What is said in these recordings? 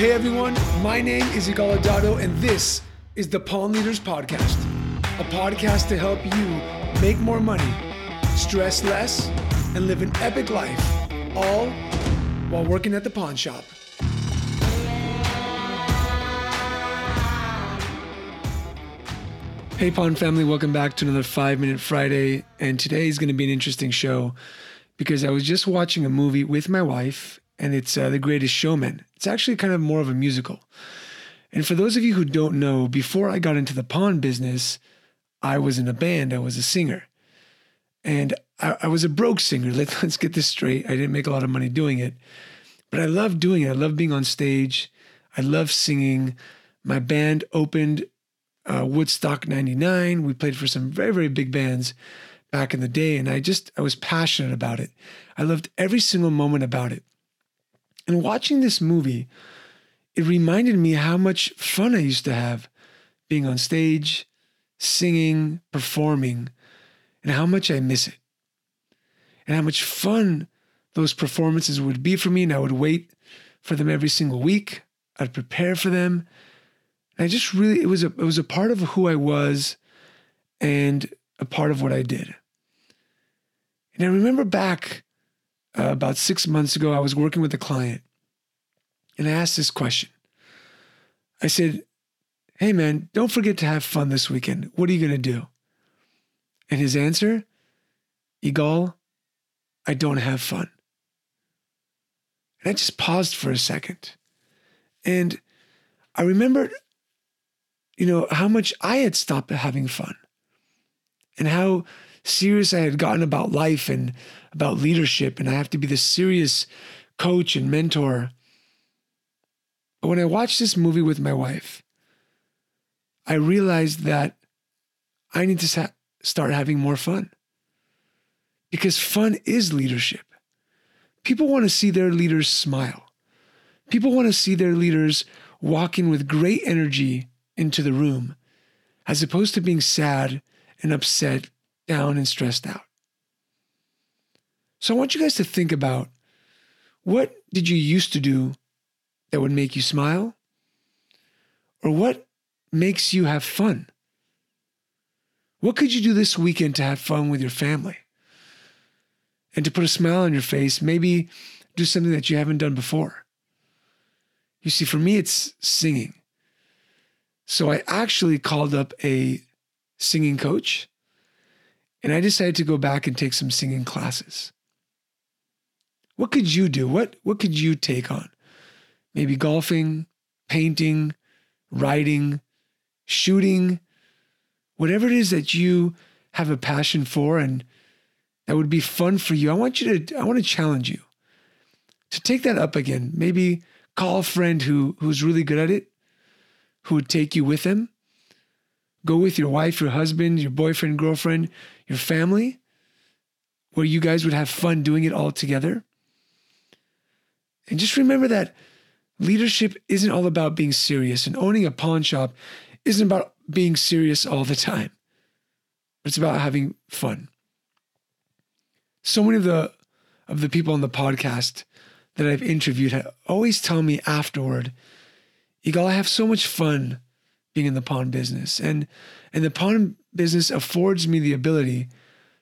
Hey everyone, my name is Igal Adato, and this is the Pawn Leaders Podcast, a podcast to help you make more money, stress less, and live an epic life, all while working at the pawn shop. Hey, Pawn family, welcome back to another Five Minute Friday. And today is going to be an interesting show because I was just watching a movie with my wife, and it's uh, The Greatest Showman. It's actually kind of more of a musical. And for those of you who don't know, before I got into the pawn business, I was in a band, I was a singer. And I, I was a broke singer. Let, let's get this straight. I didn't make a lot of money doing it, but I loved doing it. I love being on stage. I love singing. My band opened uh, Woodstock 99. We played for some very, very big bands back in the day. And I just, I was passionate about it. I loved every single moment about it. And watching this movie, it reminded me how much fun I used to have being on stage, singing, performing, and how much I miss it. And how much fun those performances would be for me. And I would wait for them every single week. I'd prepare for them. I just really it was a it was a part of who I was and a part of what I did. And I remember back uh, about six months ago, I was working with a client and I asked this question. I said, Hey man, don't forget to have fun this weekend. What are you going to do? And his answer, Igal, I don't have fun. And I just paused for a second. And I remembered you know, how much I had stopped having fun and how serious I had gotten about life and about leadership. And I have to be this serious coach and mentor. But when I watched this movie with my wife, I realized that I need to start having more fun because fun is leadership. People want to see their leaders smile. People want to see their leaders walking with great energy into the room as opposed to being sad and upset, down, and stressed out. So I want you guys to think about what did you used to do that would make you smile? Or what makes you have fun? What could you do this weekend to have fun with your family? And to put a smile on your face, maybe do something that you haven't done before. You see, for me, it's singing. So I actually called up a singing coach and I decided to go back and take some singing classes. What could you do? What what could you take on? Maybe golfing, painting, writing, shooting, whatever it is that you have a passion for and that would be fun for you. I want you to I want to challenge you to take that up again. Maybe call a friend who who's really good at it who would take you with them. Go with your wife, your husband, your boyfriend, girlfriend, your family, where you guys would have fun doing it all together. And just remember that leadership isn't all about being serious, and owning a pawn shop isn't about being serious all the time. It's about having fun. So many of the of the people on the podcast that I've interviewed always tell me afterward Igal, I have so much fun being in the pawn business. And and the pawn business affords me the ability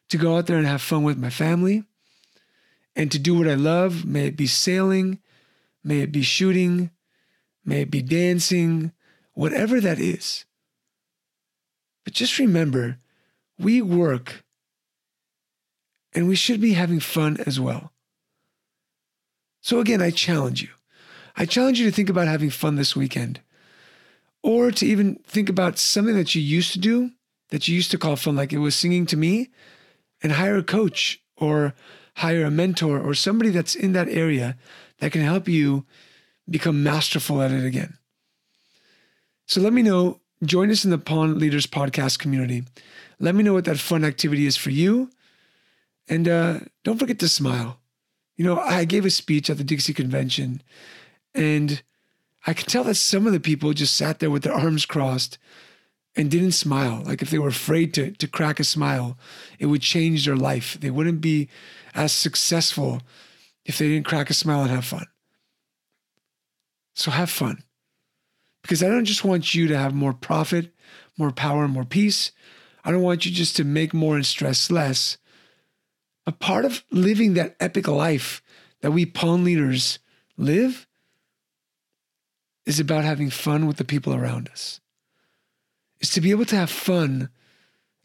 to go out there and have fun with my family and to do what I love. May it be sailing, may it be shooting, may it be dancing, whatever that is. But just remember, we work and we should be having fun as well. So again, I challenge you I challenge you to think about having fun this weekend or to even think about something that you used to do that you used to call fun, like it was singing to me, and hire a coach or hire a mentor or somebody that's in that area that can help you become masterful at it again. So let me know. Join us in the Pawn Leaders Podcast community. Let me know what that fun activity is for you. And uh, don't forget to smile. You know, I gave a speech at the Dixie Convention and I could tell that some of the people just sat there with their arms crossed and didn't smile. Like if they were afraid to, to crack a smile, it would change their life. They wouldn't be as successful if they didn't crack a smile and have fun. So have fun. Because I don't just want you to have more profit, more power, more peace. I don't want you just to make more and stress less. A part of living that epic life that we pawn leaders live is about having fun with the people around us. Is to be able to have fun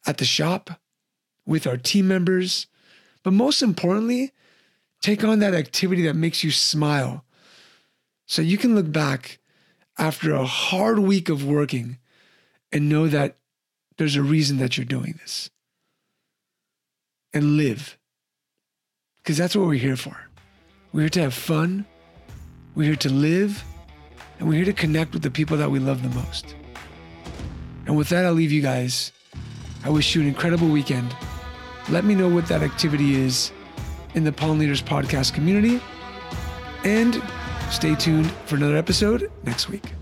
at the shop with our team members, but most importantly, take on that activity that makes you smile so you can look back after a hard week of working and know that there's a reason that you're doing this and live. Because that's what we're here for. We're here to have fun, we're here to live, and we're here to connect with the people that we love the most. And with that, I'll leave you guys. I wish you an incredible weekend. Let me know what that activity is in the Pawn Leaders podcast community. And stay tuned for another episode next week.